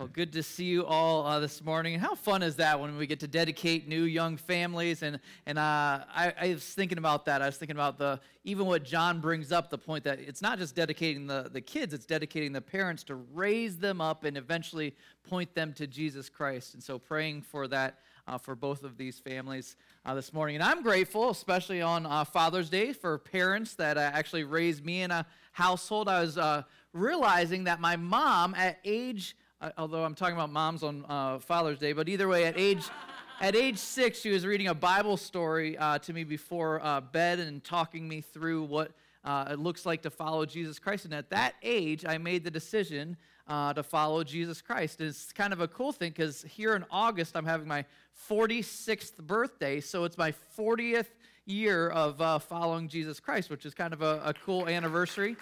Well, good to see you all uh, this morning. How fun is that when we get to dedicate new young families? And and uh, I, I, was thinking about that. I was thinking about the even what John brings up the point that it's not just dedicating the, the kids; it's dedicating the parents to raise them up and eventually point them to Jesus Christ. And so, praying for that uh, for both of these families uh, this morning. And I'm grateful, especially on uh, Father's Day, for parents that uh, actually raised me in a household. I was realizing that my mom, at age although I'm talking about moms on uh, Father's Day, but either way, at age at age six, she was reading a Bible story uh, to me before uh, bed and talking me through what uh, it looks like to follow Jesus Christ. And at that age, I made the decision uh, to follow Jesus Christ. And it's kind of a cool thing because here in August, I'm having my 46th birthday, so it's my 40th year of uh, following Jesus Christ, which is kind of a, a cool anniversary.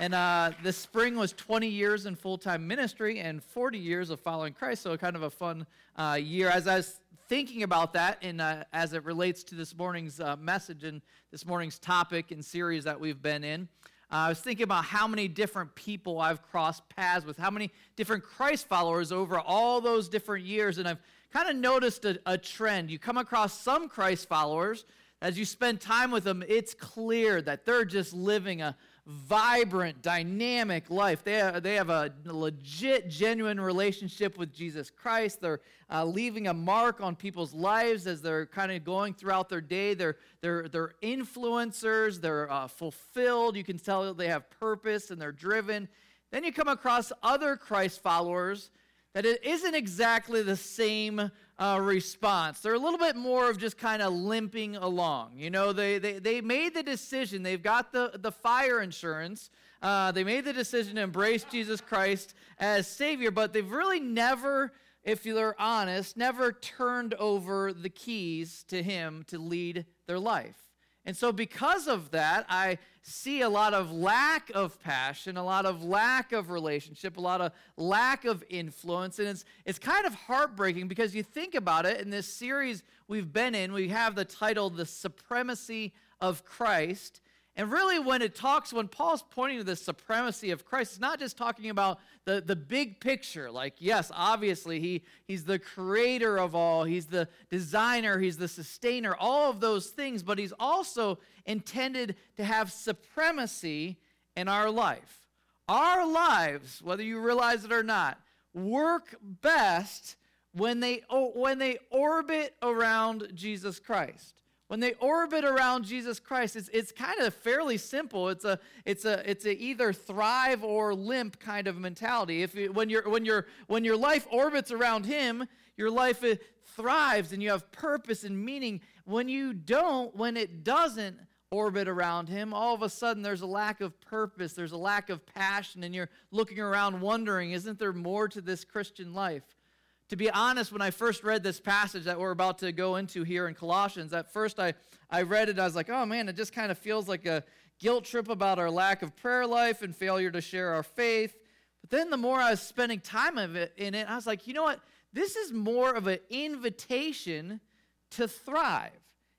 And uh, this spring was 20 years in full time ministry and 40 years of following Christ. So, kind of a fun uh, year. As I was thinking about that, and uh, as it relates to this morning's uh, message and this morning's topic and series that we've been in, uh, I was thinking about how many different people I've crossed paths with, how many different Christ followers over all those different years. And I've kind of noticed a, a trend. You come across some Christ followers, as you spend time with them, it's clear that they're just living a vibrant, dynamic life. They have, they have a legit, genuine relationship with Jesus Christ. They're uh, leaving a mark on people's lives as they're kind of going throughout their day. They're, they're, they're influencers, they're uh, fulfilled. You can tell they have purpose and they're driven. Then you come across other Christ followers that it isn't exactly the same uh, response. They're a little bit more of just kind of limping along. You know, they, they, they made the decision, they've got the, the fire insurance. Uh, they made the decision to embrace Jesus Christ as Savior, but they've really never, if they're honest, never turned over the keys to Him to lead their life. And so, because of that, I see a lot of lack of passion, a lot of lack of relationship, a lot of lack of influence. And it's, it's kind of heartbreaking because you think about it in this series we've been in, we have the title, The Supremacy of Christ. And really, when it talks, when Paul's pointing to the supremacy of Christ, it's not just talking about the, the big picture. Like, yes, obviously, he, he's the creator of all, he's the designer, he's the sustainer, all of those things, but he's also intended to have supremacy in our life. Our lives, whether you realize it or not, work best when they, when they orbit around Jesus Christ when they orbit around Jesus Christ, it's, it's kind of fairly simple. It's a it's a it's a either thrive or limp kind of mentality. If when your when your when your life orbits around Him, your life uh, thrives and you have purpose and meaning. When you don't, when it doesn't orbit around Him, all of a sudden there's a lack of purpose, there's a lack of passion, and you're looking around wondering, isn't there more to this Christian life? To be honest, when I first read this passage that we're about to go into here in Colossians, at first I, I read it, I was like, oh man, it just kind of feels like a guilt trip about our lack of prayer life and failure to share our faith. But then the more I was spending time of it in it, I was like, you know what? This is more of an invitation to thrive.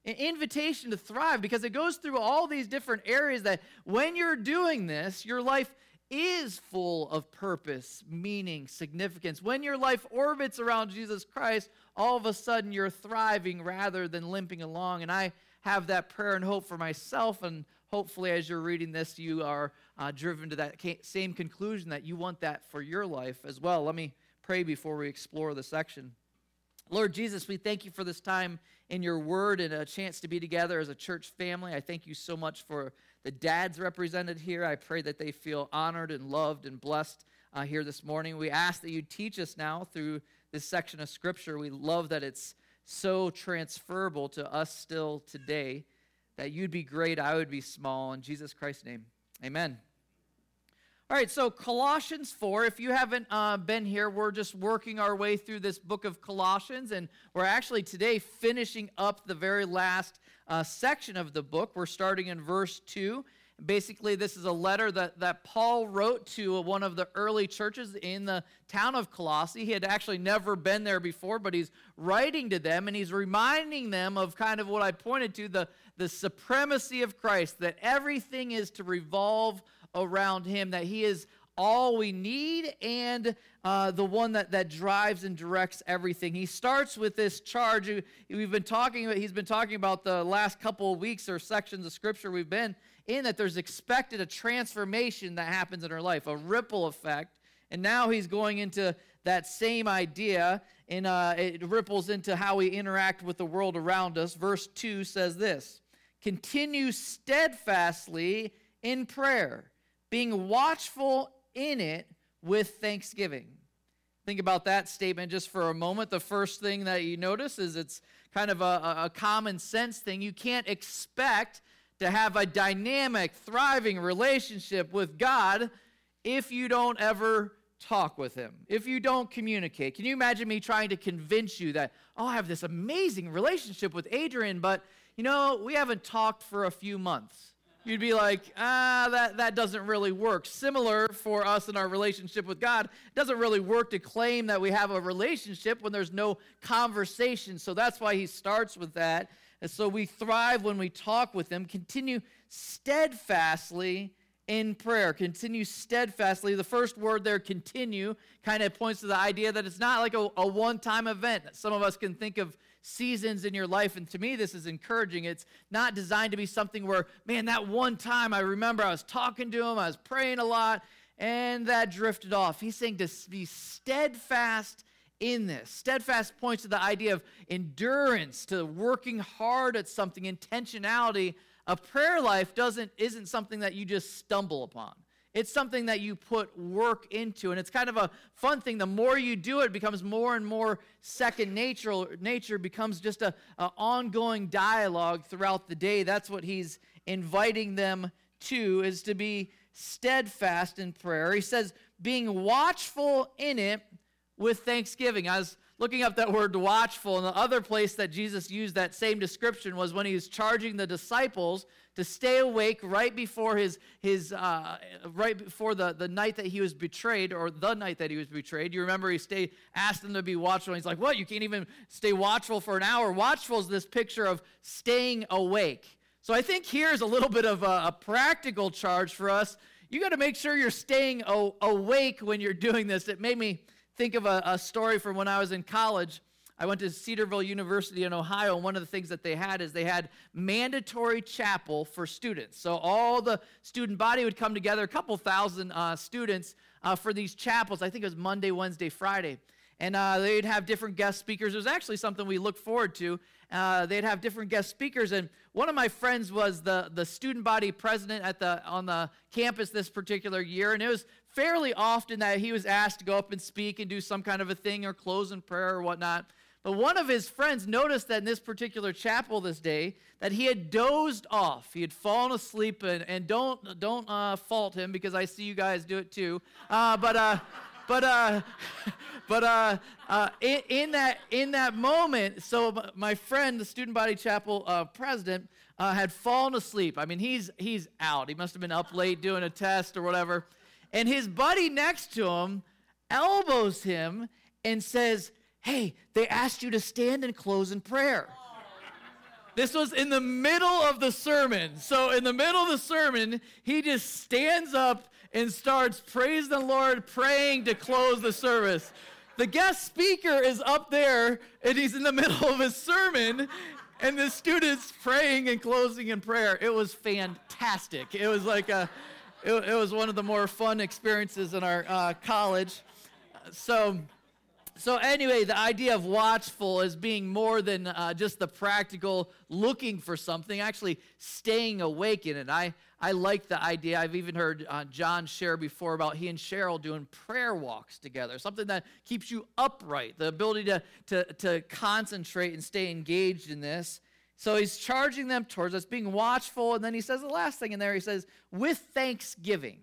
An invitation to thrive because it goes through all these different areas that when you're doing this, your life is full of purpose, meaning, significance. When your life orbits around Jesus Christ, all of a sudden you're thriving rather than limping along. And I have that prayer and hope for myself. And hopefully, as you're reading this, you are uh, driven to that same conclusion that you want that for your life as well. Let me pray before we explore the section. Lord Jesus, we thank you for this time in your word and a chance to be together as a church family. I thank you so much for the dads represented here. I pray that they feel honored and loved and blessed uh, here this morning. We ask that you teach us now through this section of Scripture. We love that it's so transferable to us still today. That you'd be great, I would be small. In Jesus Christ's name, amen. All right, so Colossians 4, if you haven't uh, been here, we're just working our way through this book of Colossians, and we're actually today finishing up the very last uh, section of the book. We're starting in verse 2. Basically, this is a letter that, that Paul wrote to one of the early churches in the town of Colossae. He had actually never been there before, but he's writing to them and he's reminding them of kind of what I pointed to the, the supremacy of Christ, that everything is to revolve around him, that he is all we need and uh, the one that, that drives and directs everything. He starts with this charge. We've been talking about, he's been talking about the last couple of weeks or sections of scripture we've been in that there's expected a transformation that happens in our life, a ripple effect. And now he's going into that same idea, and uh, it ripples into how we interact with the world around us. Verse 2 says this Continue steadfastly in prayer, being watchful in it with thanksgiving. Think about that statement just for a moment. The first thing that you notice is it's kind of a, a common sense thing. You can't expect to have a dynamic, thriving relationship with God if you don't ever talk with Him, if you don't communicate. Can you imagine me trying to convince you that, oh, I have this amazing relationship with Adrian, but, you know, we haven't talked for a few months? You'd be like, ah, that, that doesn't really work. Similar for us in our relationship with God, it doesn't really work to claim that we have a relationship when there's no conversation. So that's why he starts with that. And so we thrive when we talk with him. Continue steadfastly in prayer. Continue steadfastly. The first word there, continue, kind of points to the idea that it's not like a, a one time event. Some of us can think of seasons in your life. And to me, this is encouraging. It's not designed to be something where, man, that one time I remember I was talking to him, I was praying a lot, and that drifted off. He's saying to be steadfast in this. Steadfast points to the idea of endurance, to working hard at something, intentionality. A prayer life doesn't isn't something that you just stumble upon. It's something that you put work into, and it's kind of a fun thing. The more you do it, it becomes more and more second nature. Nature becomes just a, a ongoing dialogue throughout the day. That's what he's inviting them to, is to be steadfast in prayer. He says, being watchful in it with thanksgiving. I was looking up that word watchful, and the other place that Jesus used that same description was when he was charging the disciples to stay awake right before his, his uh, right before the, the night that he was betrayed, or the night that he was betrayed. You remember he stayed, asked them to be watchful. He's like, What? You can't even stay watchful for an hour. Watchful is this picture of staying awake. So I think here's a little bit of a, a practical charge for us. You got to make sure you're staying o- awake when you're doing this. It made me think of a, a story from when I was in college. I went to Cedarville University in Ohio, and one of the things that they had is they had mandatory chapel for students. So all the student body would come together, a couple thousand uh, students uh, for these chapels. I think it was Monday, Wednesday, Friday. And uh, they'd have different guest speakers. It was actually something we looked forward to. Uh, they'd have different guest speakers. And one of my friends was the, the student body president at the, on the campus this particular year. And it was fairly often that he was asked to go up and speak and do some kind of a thing or close in prayer or whatnot. But one of his friends noticed that in this particular chapel this day that he had dozed off. He had fallen asleep, and, and don't don't uh, fault him because I see you guys do it too. Uh, but uh, but uh, but uh, uh, in, in, that in that moment, so my friend, the student body chapel president, had fallen asleep. I mean, he's he's out. He must have been up late doing a test or whatever. And his buddy next to him elbows him and says, hey, they asked you to stand and close in prayer. This was in the middle of the sermon. So, in the middle of the sermon, he just stands up and starts praising the Lord, praying to close the service. The guest speaker is up there and he's in the middle of his sermon, and the students praying and closing in prayer. It was fantastic. It was like a, it, it was one of the more fun experiences in our uh, college. So, so anyway, the idea of watchful is being more than uh, just the practical looking for something, actually staying awake in it. I, I like the idea. I've even heard uh, John share before about he and Cheryl doing prayer walks together, something that keeps you upright, the ability to, to, to concentrate and stay engaged in this. So he's charging them towards us, being watchful. And then he says the last thing in there, he says, with thanksgiving.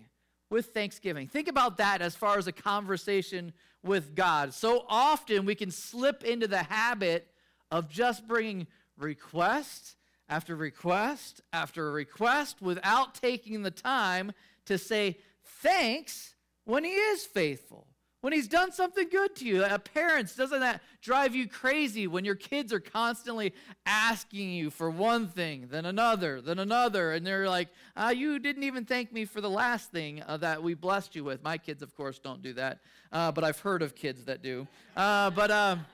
With thanksgiving. Think about that as far as a conversation with God. So often we can slip into the habit of just bringing request after request after request without taking the time to say thanks when He is faithful, when he's done something good to you. Uh, parents, doesn't that drive you crazy when your kids are constantly asking you for one thing, then another, then another, and they're like, uh, "You didn't even thank me for the last thing uh, that we blessed you with." My kids, of course, don't do that, uh, but I've heard of kids that do. Uh, but um,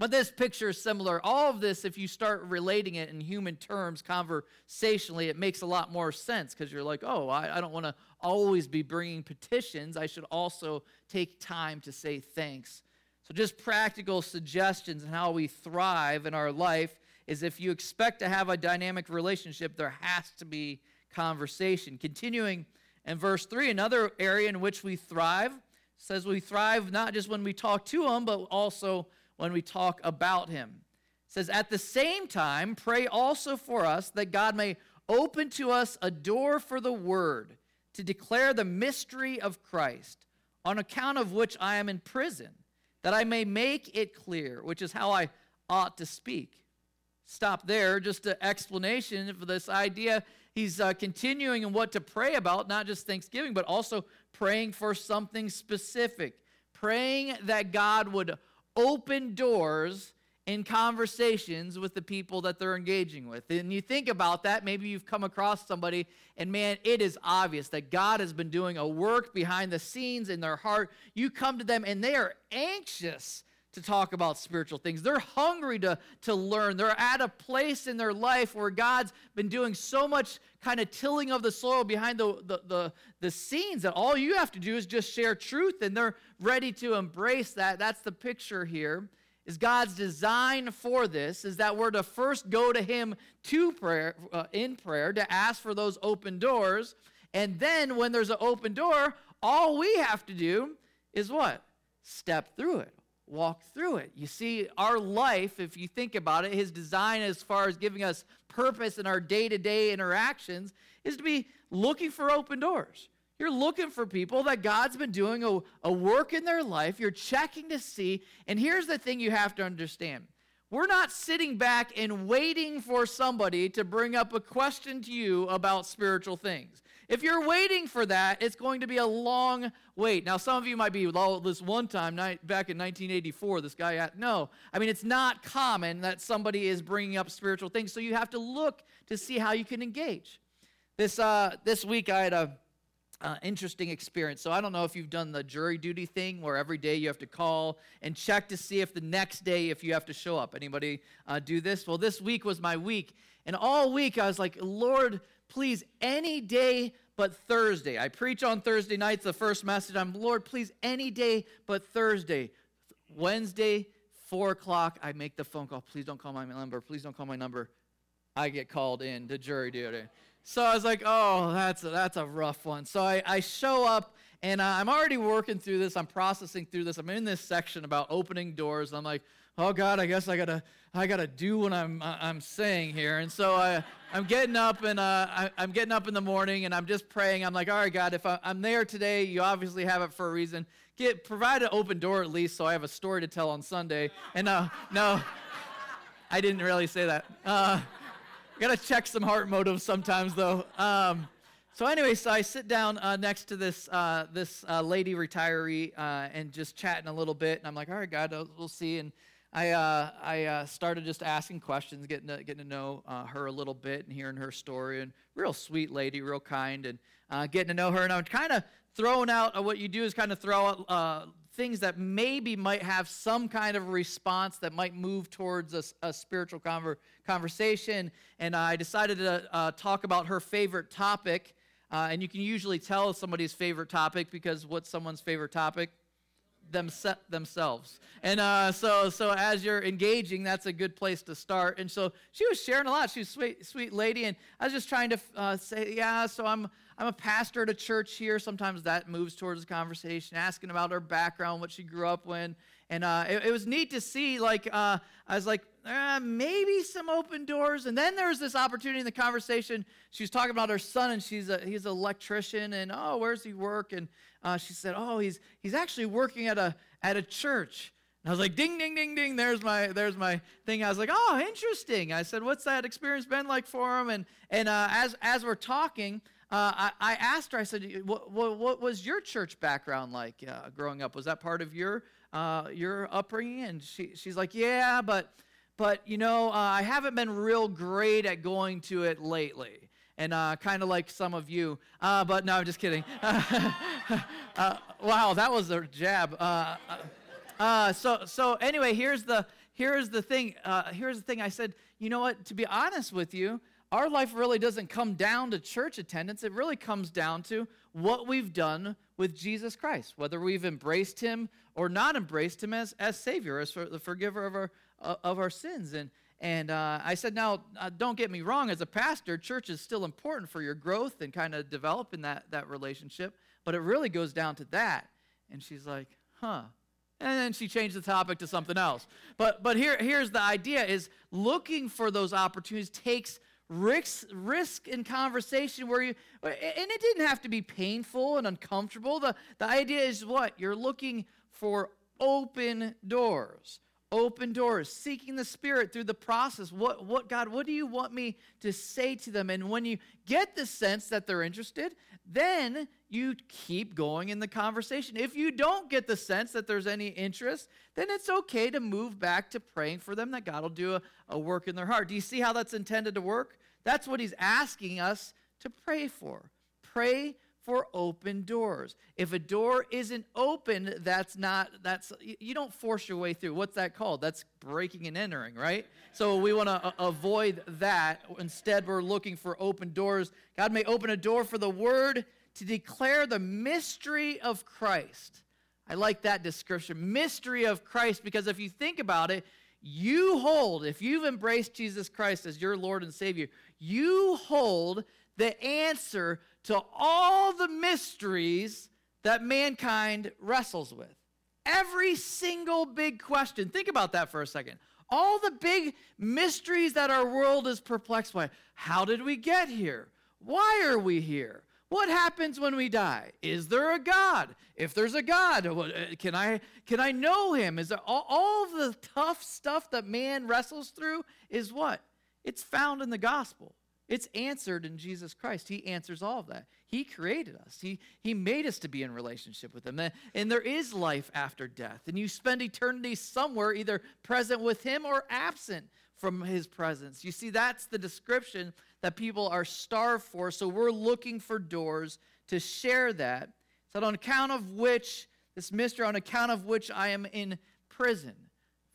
but this picture is similar. All of this, if you start relating it in human terms conversationally, it makes a lot more sense because you're like, oh, I, I don't want to always be bringing petitions. I should also take time to say thanks. So, just practical suggestions on how we thrive in our life is if you expect to have a dynamic relationship, there has to be conversation. Continuing in verse 3, another area in which we thrive says we thrive not just when we talk to Him, but also when we talk about him. It says, At the same time, pray also for us that God may open to us a door for the word to declare the mystery of Christ, on account of which I am in prison, that I may make it clear, which is how I ought to speak. Stop there, just an explanation for this idea. He's uh, continuing in what to pray about, not just Thanksgiving, but also praying for something specific, praying that God would open doors in conversations with the people that they're engaging with. And you think about that, maybe you've come across somebody, and man, it is obvious that God has been doing a work behind the scenes in their heart. You come to them, and they are anxious to talk about spiritual things. They're hungry to, to learn. They're at a place in their life where God's been doing so much kind of tilling of the soil behind the, the, the, the scenes that all you have to do is just share truth and they're ready to embrace that. That's the picture here. Is God's design for this is that we're to first go to Him to prayer uh, in prayer to ask for those open doors, and then when there's an open door, all we have to do is what? Step through it walk through it. You see, our life, if you think about it, his design as far as giving us purpose in our day to day interactions is to be looking for open doors. You're looking for people that God's been doing a, a work in their life. You're checking to see. And here's the thing you have to understand we're not sitting back and waiting for somebody to bring up a question to you about spiritual things. If you're waiting for that, it's going to be a long wait. Now, some of you might be, well, this one time back in 1984, this guy, had, no. I mean, it's not common that somebody is bringing up spiritual things, so you have to look to see how you can engage. This, uh, this week, I had a uh, interesting experience. So I don't know if you've done the jury duty thing where every day you have to call and check to see if the next day if you have to show up. Anybody uh, do this? Well, this week was my week, and all week I was like, Lord, please, any day but Thursday. I preach on Thursday nights. The first message, I'm Lord, please, any day but Thursday. Wednesday, four o'clock, I make the phone call. Please don't call my number. Please don't call my number. I get called in to jury duty. So I was like, oh, that's a, that's a rough one. So I, I show up and I'm already working through this. I'm processing through this. I'm in this section about opening doors. I'm like, oh God, I guess I gotta I gotta do what I'm I'm saying here. And so I I'm getting up and uh, I, am getting up in the morning and I'm just praying. I'm like, all right, God, if I, am there today, you obviously have it for a reason. Get provide an open door at least, so I have a story to tell on Sunday. And uh, no, I didn't really say that. Uh, gotta check some heart motives sometimes though. Um, so anyway, so I sit down uh, next to this uh, this uh, lady retiree uh, and just chatting a little bit, and I'm like, all right, God, we'll see. And I uh, I uh, started just asking questions, getting to, getting to know her a little bit, and hearing her story. And real sweet lady, real kind, and getting to know her. And I'm kind of throwing out what you do is kind of throw out things that maybe might have some kind of response that might move towards a, a spiritual conver- conversation. And I decided to uh, talk about her favorite topic. Uh, and you can usually tell somebody's favorite topic because what's someone's favorite topic? Themse- themselves. And uh, so, so as you're engaging, that's a good place to start. And so she was sharing a lot. She was sweet, sweet lady. And I was just trying to uh, say, yeah, so I'm, I'm a pastor at a church here. Sometimes that moves towards the conversation, asking about her background, what she grew up when. And uh, it, it, was neat to see, like, uh, I was like, uh, maybe some open doors. And then there was this opportunity in the conversation. She was talking about her son, and she's a, he's an electrician. And, oh, where's he work? And uh, she said, oh, he's, he's actually working at a, at a church. And I was like, ding, ding, ding, ding. There's my, there's my thing. I was like, oh, interesting. I said, what's that experience been like for him? And, and uh, as, as we're talking, I, I, asked her, I said, what, what, what was your church background like uh, growing up? Was that part of your, uh, your upbringing? And she, she's like, yeah, but, but you know, uh, I haven't been real great at going to it lately. And uh, kind of like some of you. Uh, but no, I'm just kidding. wow, that was a jab. so, so anyway, here's the, here's the thing. here's the thing. I said, you know what? To be honest with you, our life really doesn't come down to church attendance. It really comes down to what we've done with Jesus Christ, whether we've embraced him or not embraced him as, as Savior, as for the forgiver of our, uh, of our sins. And, and uh, I said, now, uh, don't get me wrong, as a pastor, church is still important for your growth and kind of developing that, that relationship, but it really goes down to that. And she's like, huh. And then she changed the topic to something else. But, but here, here's the idea is looking for those opportunities takes risk, risk in conversation where you, and it didn't have to be painful and uncomfortable. The, the idea is what? You're looking for open doors. Open doors, seeking the Spirit through the process. What, what, God, what do you want me to say to them? And when you get the sense that they're interested, then you keep going in the conversation. If you don't get the sense that there's any interest, then it's okay to move back to praying for them that God will do a, a work in their heart. Do you see how that's intended to work? That's what he's asking us to pray for. Pray for open doors. If a door isn't open, that's not that's you don't force your way through. What's that called? That's breaking and entering, right? So we want to uh, avoid that. Instead, we're looking for open doors. God may open a door for the word to declare the mystery of Christ. I like that description, mystery of Christ, because if you think about it, you hold, if you've embraced Jesus Christ as your Lord and Savior, you hold the answer to all the mysteries that mankind wrestles with. Every single big question. Think about that for a second. All the big mysteries that our world is perplexed by. How did we get here? Why are we here? What happens when we die? Is there a God? If there's a God, uh, can I can I know him? Is there all, all the tough stuff that man wrestles through is what? It's found in the gospel. It's answered in Jesus Christ. He answers all of that. He created us. He, he made us to be in relationship with Him. And there is life after death. And you spend eternity somewhere, either present with Him or absent from His presence. You see, that's the description that people are starved for. So we're looking for doors to share that. So, on account of which, this mystery, on account of which I am in prison.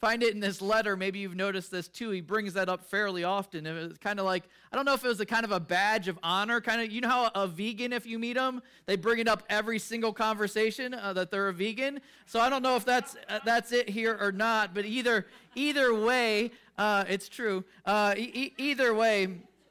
Find it in this letter. Maybe you've noticed this too. He brings that up fairly often. It was kind of like, I don't know if it was a kind of a badge of honor, kind of, you know how a vegan, if you meet them, they bring it up every single conversation uh, that they're a vegan. So I don't know if that's uh, that's it here or not, but either either way, uh, it's true. Uh, e- either way,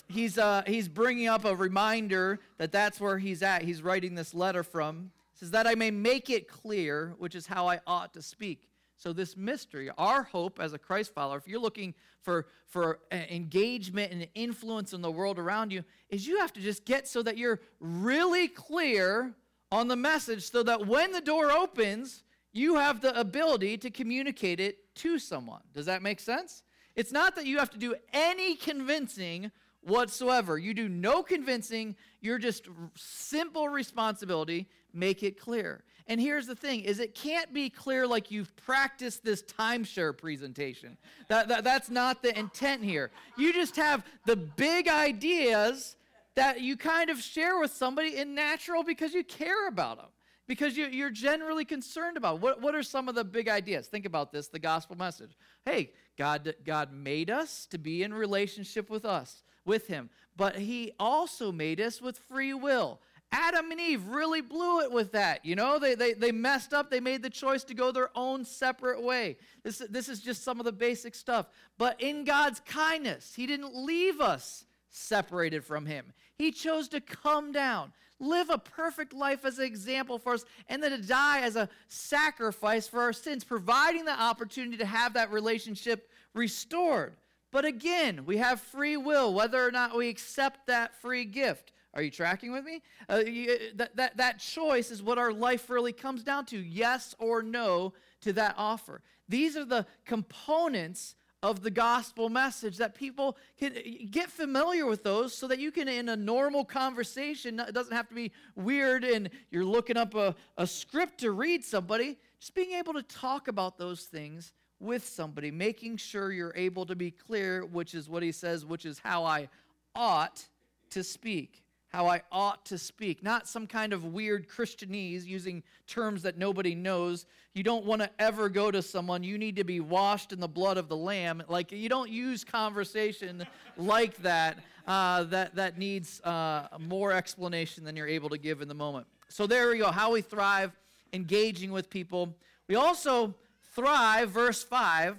he's uh, he's bringing up a reminder that that's where he's at. He's writing this letter from. He says that I may make it clear, which is how I ought to speak so, this mystery, our hope as a Christ follower, if you're looking for, for engagement and influence in the world around you, is you have to just get so that you're really clear on the message so that when the door opens, you have the ability to communicate it to someone. Does that make sense? It's not that you have to do any convincing whatsoever. You do no convincing, you're just simple responsibility, make it clear. And here's the thing is it can't be clear like you've practiced this timeshare presentation. That, that, that's not the intent here. You just have the big ideas that you kind of share with somebody in natural because you care about them because you, you're generally concerned about what, what are some of the big ideas? Think about this the gospel message. Hey god god made us to be in relationship with us with him but he also made us with free will Adam and Eve really blew it with that. You know, they, they, they messed up. They made the choice to go their own separate way. This, this is just some of the basic stuff. But in God's kindness, He didn't leave us separated from Him. He chose to come down, live a perfect life as an example for us, and then to die as a sacrifice for our sins, providing the opportunity to have that relationship restored. But again, we have free will, whether or not we accept that free gift. Are you tracking with me? Uh, you, that, that, that choice is what our life really comes down to yes or no to that offer. These are the components of the gospel message that people can get familiar with those so that you can in a normal conversation it doesn't have to be weird and you're looking up a, a script to read somebody just being able to talk about those things with somebody making sure you're able to be clear which is what he says which is how i ought to speak how I ought to speak, not some kind of weird Christianese using terms that nobody knows. You don't want to ever go to someone, you need to be washed in the blood of the Lamb. Like, you don't use conversation like that, uh, that, that needs uh, more explanation than you're able to give in the moment. So, there we go, how we thrive engaging with people. We also thrive, verse 5,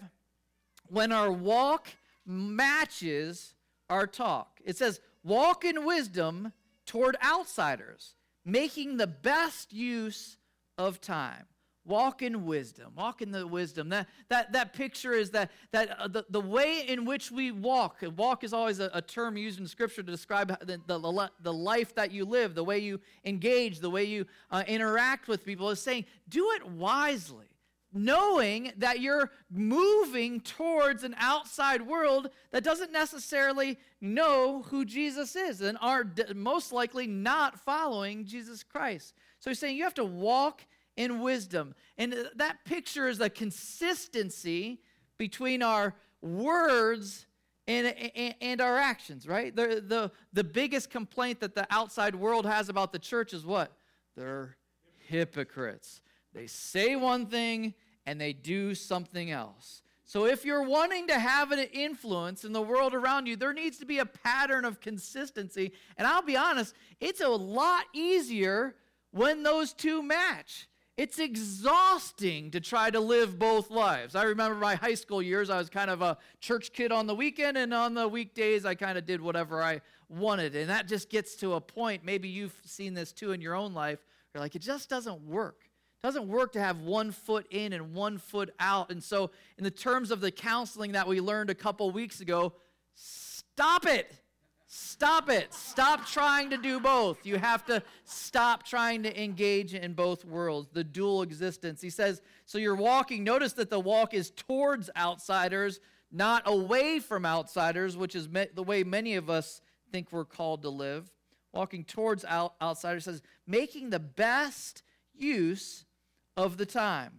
when our walk matches our talk. It says, Walk in wisdom toward outsiders, making the best use of time. Walk in wisdom. Walk in the wisdom. That, that, that picture is that, that uh, the, the way in which we walk. Walk is always a, a term used in Scripture to describe the, the, the, life that you live, the way you engage, the way you uh, interact with people. Is saying, do it wisely knowing that you're moving towards an outside world that doesn't necessarily know who Jesus is and are most likely not following Jesus Christ. So he's saying you have to walk in wisdom. And uh, that picture is a consistency between our words and, and, and, our actions, right? The, the, the biggest complaint that the outside world has about the church is what? They're hypocrites. They say one thing and they do something else. So, if you're wanting to have an influence in the world around you, there needs to be a pattern of consistency. And I'll be honest, it's a lot easier when those two match. It's exhausting to try to live both lives. I remember my high school years, I was kind of a church kid on the weekend, and on the weekdays, I kind of did whatever I wanted. And that just gets to a point, maybe you've seen this too in your own life, you're like, it just doesn't work doesn't work to have one foot in and one foot out. And so, in the terms of the counseling that we learned a couple weeks ago, stop it. Stop it. Stop trying to do both. You have to stop trying to engage in both worlds, the dual existence. He says, so you're walking. Notice that the walk is towards outsiders, not away from outsiders, which is the way many of us think we're called to live. Walking towards out- outsiders says, making the best use of the time.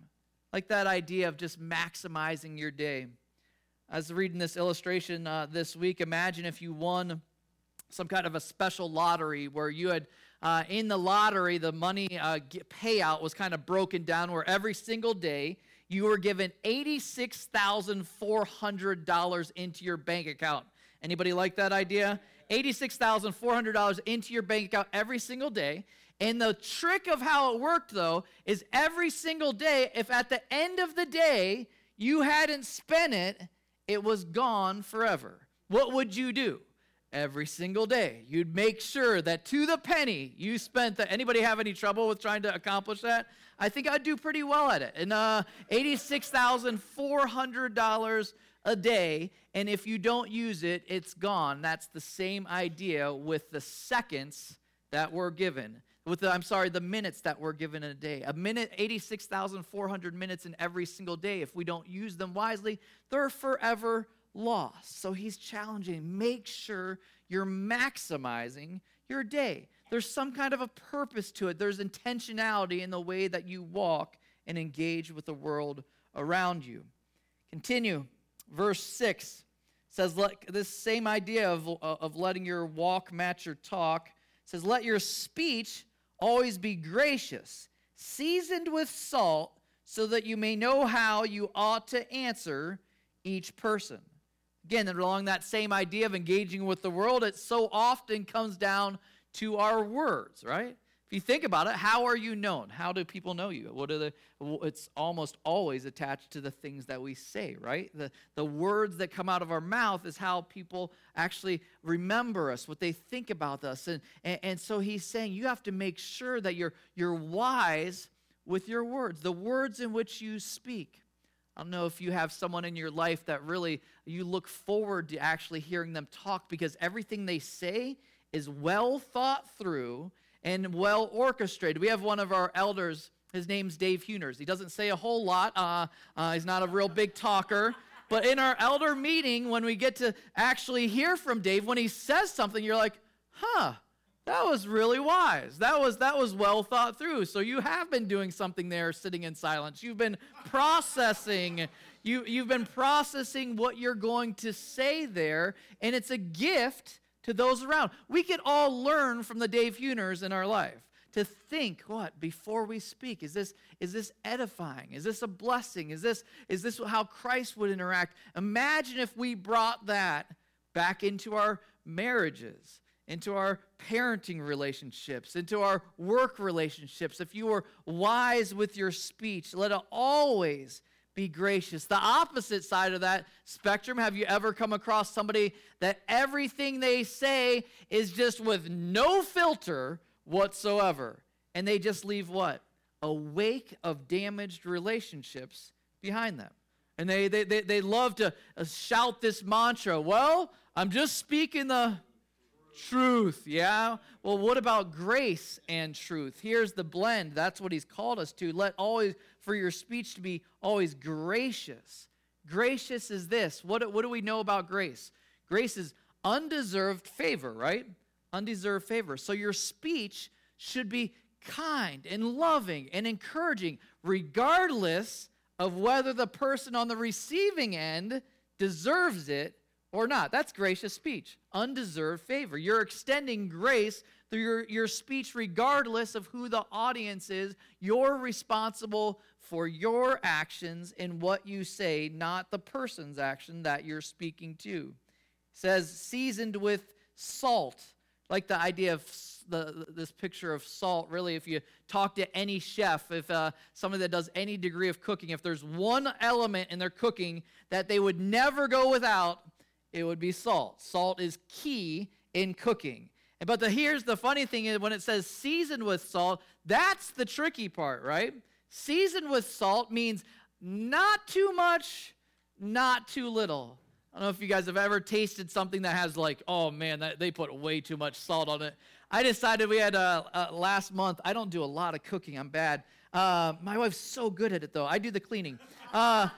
Like that idea of just maximizing your day. I was reading this illustration uh, this week. Imagine if you won some kind of a special lottery where you had, uh, in the lottery, the money uh, payout was kind of broken down where every single day you were given $86,400 into your bank account. Anybody like that idea? $86,400 into your bank account every single day. And the trick of how it worked, though, is every single day, if at the end of the day you hadn't spent it, it was gone forever. What would you do? Every single day, you'd make sure that to the penny you spent that. Anybody have any trouble with trying to accomplish that? I think I'd do pretty well at it. And uh, $86,400 a day. And if you don't use it, it's gone. That's the same idea with the seconds that were given with the, I'm sorry, the minutes that we're given in a day. A minute, 86,400 minutes in every single day. If we don't use them wisely, they're forever lost. So he's challenging, make sure you're maximizing your day. There's some kind of a purpose to it. There's intentionality in the way that you walk and engage with the world around you. Continue. Verse 6 says let, this same idea of, of letting your walk match your talk says let your speech Always be gracious, seasoned with salt, so that you may know how you ought to answer each person. Again, along that same idea of engaging with the world, it so often comes down to our words, right? If you think about it, how are you known? How do people know you? What are the it's almost always attached to the things that we say, right? The the words that come out of our mouth is how people actually remember us, what they think about us. And and, and so he's saying you have to make sure that you're you're wise with your words, the words in which you speak. I don't know if you have someone in your life that really you look forward to actually hearing them talk because everything they say is well thought through and well orchestrated. We have one of our elders, his name's Dave Huners. He doesn't say a whole lot, uh, uh, he's not a real big talker. but in our elder meeting, when we get to actually hear from Dave, when he says something, you're like, huh, that was really wise. That was that was well thought through. So you have been doing something there sitting in silence. You've been processing you you've been processing what you're going to say there and it's a gift to those around. We could all learn from the Dave Huners in our life. To think what before we speak is this is this edifying? Is this a blessing? Is this is this how christ would interact? Imagine if we brought that back into our marriages into our parenting relationships into our work relationships. If you were wise with your speech let it always be gracious. The opposite side of that spectrum, have you ever come across somebody that everything they say is just with no filter whatsoever? And they just leave what? A wake of damaged relationships behind them. And they, they, they, they love to uh, shout this mantra well, I'm just speaking the truth, yeah? Well, what about grace and truth? Here's the blend. That's what he's called us to. Let always for your speech to be always gracious. Gracious is this. What, what do we know about grace? Grace is undeserved favor, right? Undeserved favor. So your speech should be kind and loving and encouraging, regardless of whether the person on the receiving end deserves it or not. That's gracious speech, undeserved favor. You're extending grace through your, your speech, regardless of who the audience is. You're responsible for your actions and what you say, not the person's action that you're speaking to. It says, seasoned with salt. Like the idea of the, this picture of salt, really, if you talk to any chef, if uh, somebody that does any degree of cooking, if there's one element in their cooking that they would never go without, it would be salt. Salt is key in cooking. But the, here's the funny thing is when it says seasoned with salt, that's the tricky part, right? Seasoned with salt means not too much, not too little. I don't know if you guys have ever tasted something that has like, oh man, that, they put way too much salt on it. I decided we had uh, uh, last month. I don't do a lot of cooking. I'm bad. Uh, my wife's so good at it though. I do the cleaning. Uh,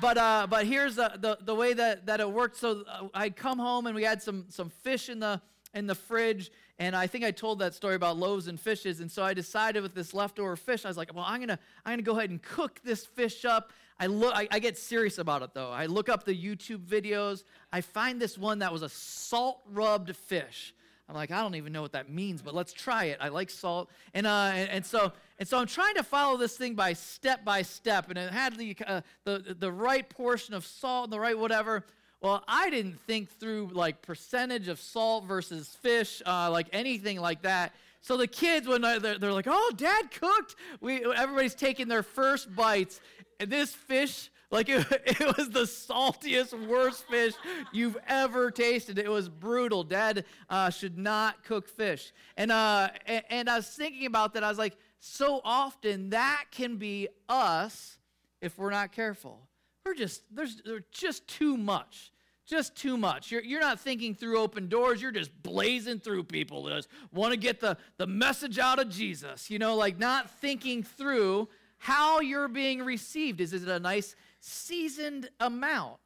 but uh, but here's the, the, the way that, that it worked. So uh, I'd come home and we had some some fish in the in the fridge. And I think I told that story about loaves and fishes. And so I decided with this leftover fish, I was like, well, I'm gonna I'm gonna go ahead and cook this fish up. I look I, I get serious about it though. I look up the YouTube videos. I find this one that was a salt rubbed fish. I'm like, I don't even know what that means, but let's try it. I like salt, and uh, and, and so and so I'm trying to follow this thing by step by step, and it had the uh, the the right portion of salt and the right whatever. Well, I didn't think through like percentage of salt versus fish, uh, like anything like that. So the kids, when they're, they're like, "Oh, Dad cooked," we everybody's taking their first bites, and this fish, like it, it was the saltiest, worst fish you've ever tasted. It was brutal. Dad uh, should not cook fish, and uh, and, and I was thinking about that. I was like, so often that can be us if we're not careful they're just there's they're just too much just too much. You're, you're not thinking through open doors you're just blazing through people that just want to get the, the message out of jesus you know like not thinking through how you're being received. Is it a nice seasoned amount?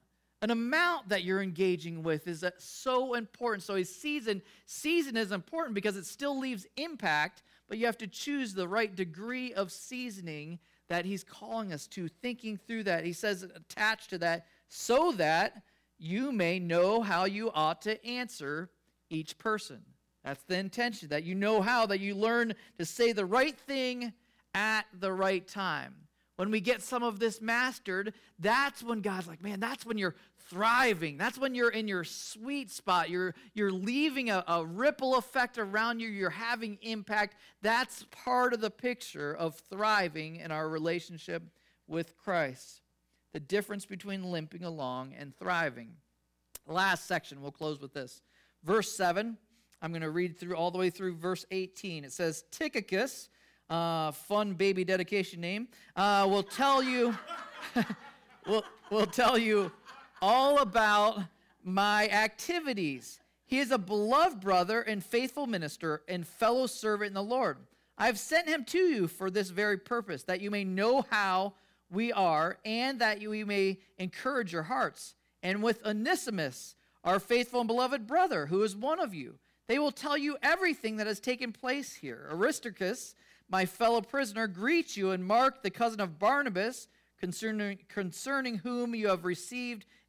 An amount that you're engaging with is so important. So a season season is important because it still leaves impact but you have to choose the right degree of seasoning that he's calling us to, thinking through that. He says, attached to that, so that you may know how you ought to answer each person. That's the intention, that you know how, that you learn to say the right thing at the right time. When we get some of this mastered, that's when God's like, man, that's when you're thriving. That's when you're in your sweet spot. You're, you're leaving a, a ripple effect around you. You're having impact. That's part of the picture of thriving in our relationship with Christ. The difference between limping along and thriving. Last section, we'll close with this. Verse 7, I'm going to read through all the way through verse 18. It says, Tychicus, uh, fun baby dedication name, uh, will tell you. will will tell you all about my activities. He is a beloved brother and faithful minister and fellow servant in the Lord. I have sent him to you for this very purpose, that you may know how we are, and that we may encourage your hearts. And with Onesimus, our faithful and beloved brother, who is one of you. They will tell you everything that has taken place here. Aristarchus, my fellow prisoner, greets you, and Mark, the cousin of Barnabas, concerning, concerning whom you have received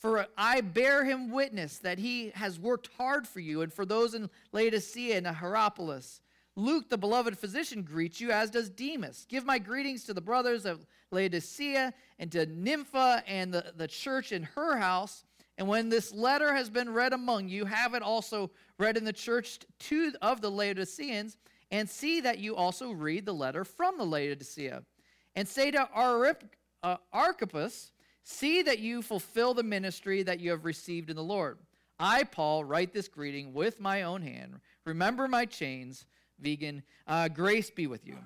For I bear him witness that he has worked hard for you and for those in Laodicea and Hierapolis. Luke, the beloved physician, greets you, as does Demas. Give my greetings to the brothers of Laodicea and to Nympha and the, the church in her house. And when this letter has been read among you, have it also read in the church to, of the Laodiceans, and see that you also read the letter from the Laodicea. And say to Arip, uh, Archippus, see that you fulfill the ministry that you have received in the Lord. I, Paul, write this greeting with my own hand. Remember my chains, vegan. Uh, grace be with you.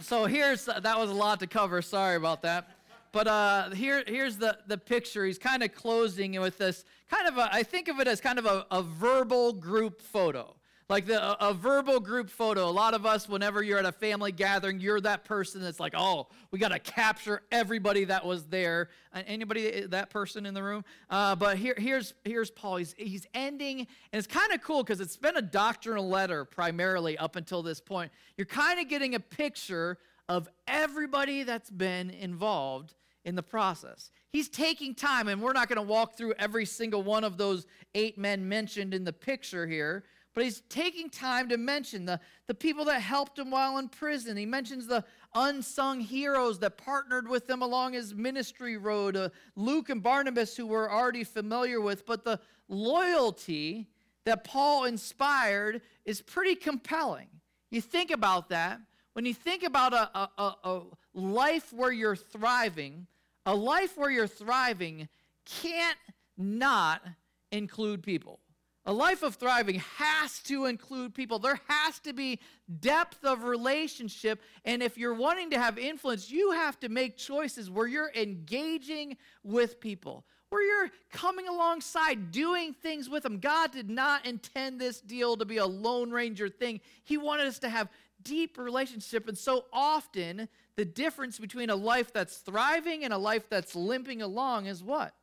So here's that was a lot to cover. Sorry about that. But uh, here, here's the, the picture. He's kind of closing with this kind of a, I think of it as kind of a, a verbal group photo. Like the, a, a, verbal group photo. A lot of us, whenever you're at a family gathering, you're that person that's like, oh, we got to capture everybody that was there. Anybody eh, that person in the room? Uh, but here, here's here's Paul. He's he's ending, and it's kind of cool because it's been a doctrinal letter primarily up until this point. You're kind of getting a picture of everybody that's been involved in the process. He's taking time, and we're not going to walk through every single one of those eight men mentioned in the picture here, but he's taking time to mention the, the people that helped him while in prison. He mentions the unsung heroes that partnered with him along his ministry road, uh, Luke and Barnabas, who we're already familiar with, but the loyalty that Paul inspired is pretty compelling. You think about that. When you think about a, a, a life where you're thriving, a life where you're thriving can't not include people. A life of thriving has to include people. There has to be depth of relationship. And if you're wanting to have influence, you have to make choices where you're engaging with people, where you're coming alongside, doing things with them. God did not intend this deal to be a Lone Ranger thing, He wanted us to have deep relationship. And so often, the difference between a life that's thriving and a life that's limping along is what?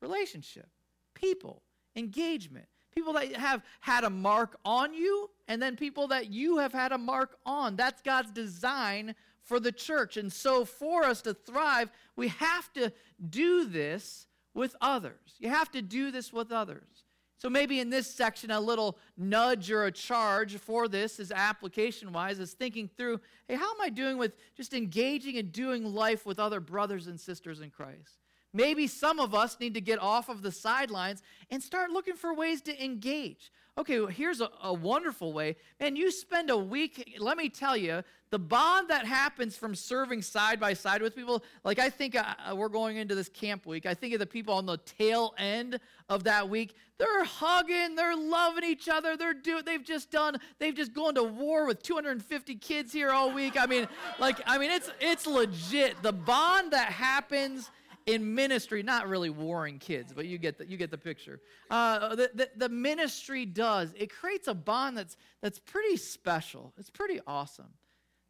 Relationship, people, engagement. People that have had a mark on you, and then people that you have had a mark on. That's God's design for the church. And so, for us to thrive, we have to do this with others. You have to do this with others. So maybe in this section, a little nudge or a charge for this is application wise, is thinking through hey, how am I doing with just engaging and doing life with other brothers and sisters in Christ? Maybe some of us need to get off of the sidelines and start looking for ways to engage. Okay, well, here's a, a wonderful way. Man, you spend a week, let me tell you, the bond that happens from serving side by side with people like i think uh, uh, we're going into this camp week i think of the people on the tail end of that week they're hugging they're loving each other they're doing they've just done they've just gone to war with 250 kids here all week i mean like i mean it's it's legit the bond that happens in ministry, not really warring kids, but you get the, you get the picture. Uh, the, the, the ministry does, it creates a bond that's, that's pretty special. It's pretty awesome.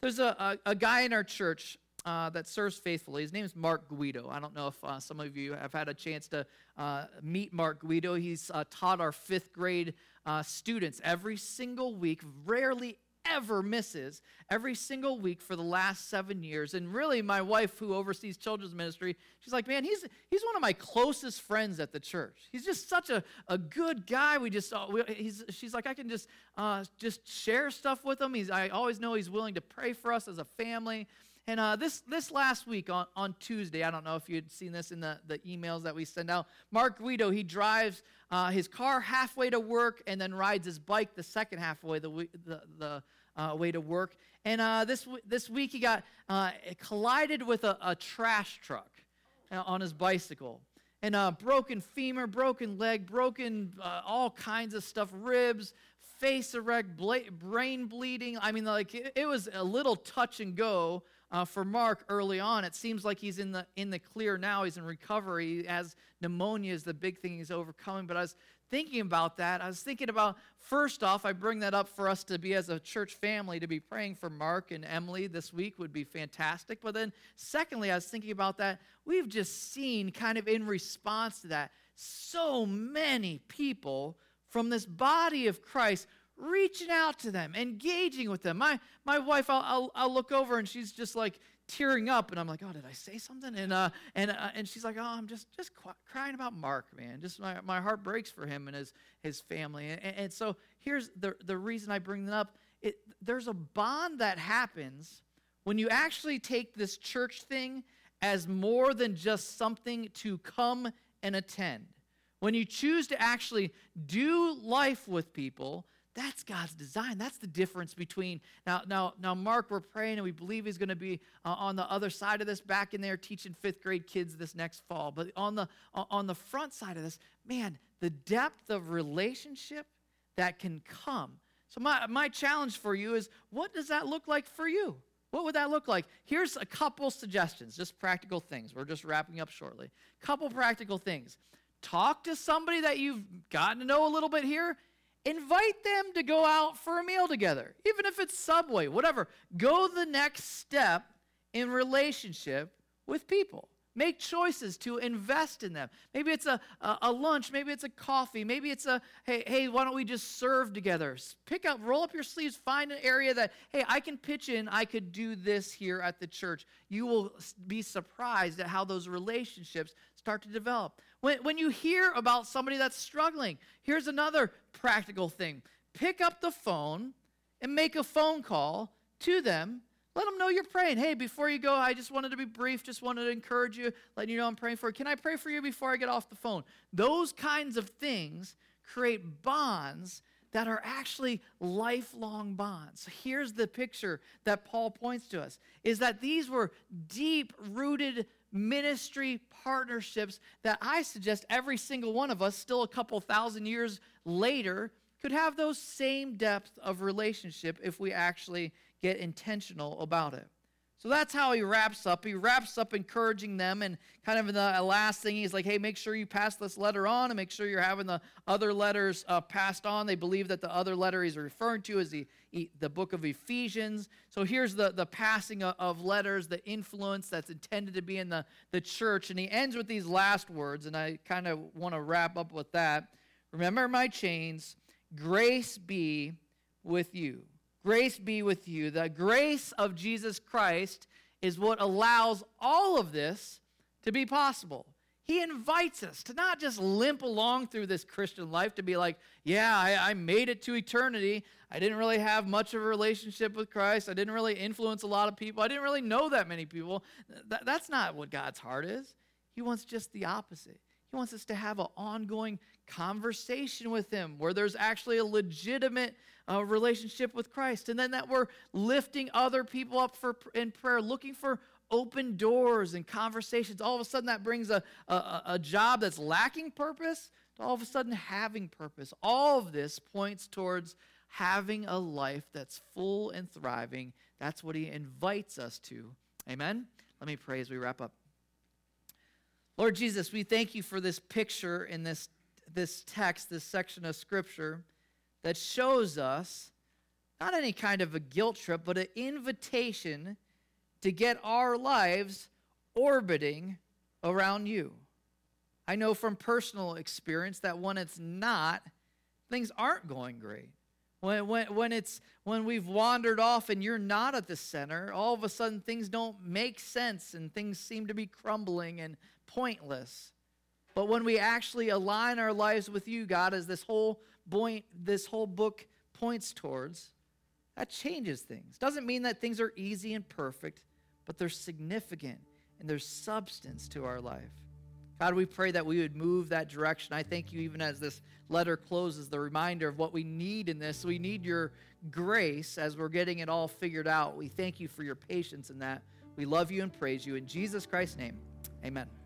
There's a, a, a guy in our church uh, that serves faithfully. His name is Mark Guido. I don't know if uh, some of you have had a chance to uh, meet Mark Guido. He's uh, taught our fifth grade uh, students every single week, rarely ever misses every single week for the last seven years. And really, my wife, who oversees children's ministry, she's like, man, he's, he's one of my closest friends at the church. He's just such a, a good guy. We just, we, he's, she's like, I can just, uh, just share stuff with him. He's, I always know he's willing to pray for us as a family. And uh, this, this last week on, on Tuesday, I don't know if you'd seen this in the, the emails that we send out. Mark Guido, he drives uh, his car halfway to work and then rides his bike the second halfway the, the, the uh, way to work. And uh, this, this week he got uh, collided with a, a trash truck uh, on his bicycle. and uh, broken femur, broken leg, broken all kinds of stuff, ribs, face erect, bla- brain bleeding. I mean, like it, it, was a little touch and go uh, for Mark early on. It seems like he's in the in the clear now. He's in recovery. As pneumonia is the big thing he's overcoming. But I was thinking about that. I was thinking about first off, I bring that up for us to be as a church family to be praying for Mark and Emily this week would be fantastic. But then secondly, I was thinking about that. We've just seen kind of in response to that so many people from this body of Christ reaching out to them, engaging with them. My, my wife, I'll, I'll, I'll look over and she's just like tearing up, and I'm like, oh, did I say something? And, uh, and, uh, and she's like, oh, I'm just, just qu- crying about Mark, man. Just my, my heart breaks for him and his, his family. And, and so here's the, the reason I bring that up. It, there's a bond that happens when you actually take this church thing as more than just something to come and attend. When you choose to actually do life with people, that's God's design. That's the difference between now. Now, now, Mark, we're praying and we believe he's going to be uh, on the other side of this, back in there teaching fifth grade kids this next fall. But on the on the front side of this, man, the depth of relationship that can come. So my my challenge for you is, what does that look like for you? What would that look like? Here's a couple suggestions, just practical things. We're just wrapping up shortly. Couple practical things talk to somebody that you've gotten to know a little bit here. Invite them to go out for a meal together, even if it's Subway, whatever. Go the next step in relationship with people. Make choices to invest in them. Maybe it's a, a, a, lunch, maybe it's a coffee, maybe it's a, hey, hey, why don't we just serve together? Pick up, roll up your sleeves, find an area that, hey, I can pitch in, I could do this here at the church. You will be surprised at how those relationships start to develop. When, when you hear about somebody that's struggling, here's another practical thing pick up the phone and make a phone call to them. Let them know you're praying. Hey, before you go, I just wanted to be brief, just wanted to encourage you, letting you know I'm praying for you. Can I pray for you before I get off the phone? Those kinds of things create bonds that are actually lifelong bonds. Here's the picture that Paul points to us is that these were deep rooted ministry partnerships that I suggest every single one of us, still a couple thousand years later, could have those same depth of relationship if we actually get intentional about it. So that's how he wraps up. He wraps up encouraging them, and kind of in the last thing, he's like, hey, make sure you pass this letter on and make sure you're having the other letters uh, passed on. They believe that the other letter he's referring to is the, the book of Ephesians. So here's the, the passing of, of letters, the influence that's intended to be in the, the church. And he ends with these last words, and I kind of want to wrap up with that. Remember my chains, grace be with you. Grace be with you. The grace of Jesus Christ is what allows all of this to be possible. He invites us to not just limp along through this Christian life to be like, yeah, I, I, made it to eternity. I didn't really have much of a relationship with Christ. I didn't really influence a lot of people. I didn't really know that many people. Th- that's not what God's heart is. He wants just the opposite. He wants us to have an ongoing conversation with Him where there's actually a legitimate uh, relationship with Christ. And then that we're lifting other people up for, in prayer, looking for open doors and conversations. All of a sudden, that brings a, a, a job that's lacking purpose to all of a sudden having purpose. All of this points towards having a life that's full and thriving. That's what He invites us to. Amen? Let me pray as we wrap up. Lord Jesus, we thank you for this picture in this, this text, this section of Scripture that shows us not any kind of a guilt trip, but an invitation to get our lives orbiting around you. I know from personal experience that when it's not, things aren't going great. When, when, when, it's, when we've wandered off and you're not at the center, all of a sudden things don't make sense and things seem to be crumbling and pointless. But when we actually align our lives with you, God, as this whole point, this whole book points towards, that changes things. Doesn't mean that things are easy and perfect, but they're significant and there's substance to our life. God, we pray that we would move that direction. I thank you, even as this letter closes, the reminder of what we need in this. We need your grace as we're getting it all figured out. We thank you for your patience in that. We love you and praise you. In Jesus Christ's name, amen.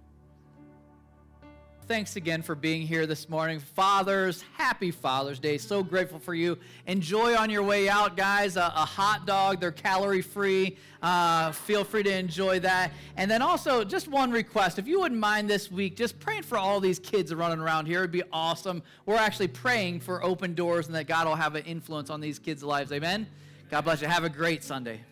Thanks again for being here this morning. Fathers, happy Father's Day. So grateful for you. Enjoy on your way out, guys. A, a hot dog, they're calorie free. Uh, feel free to enjoy that. And then also, just one request if you wouldn't mind this week, just praying for all these kids running around here. It'd be awesome. We're actually praying for open doors and that God will have an influence on these kids' lives. Amen. God bless you. Have a great Sunday.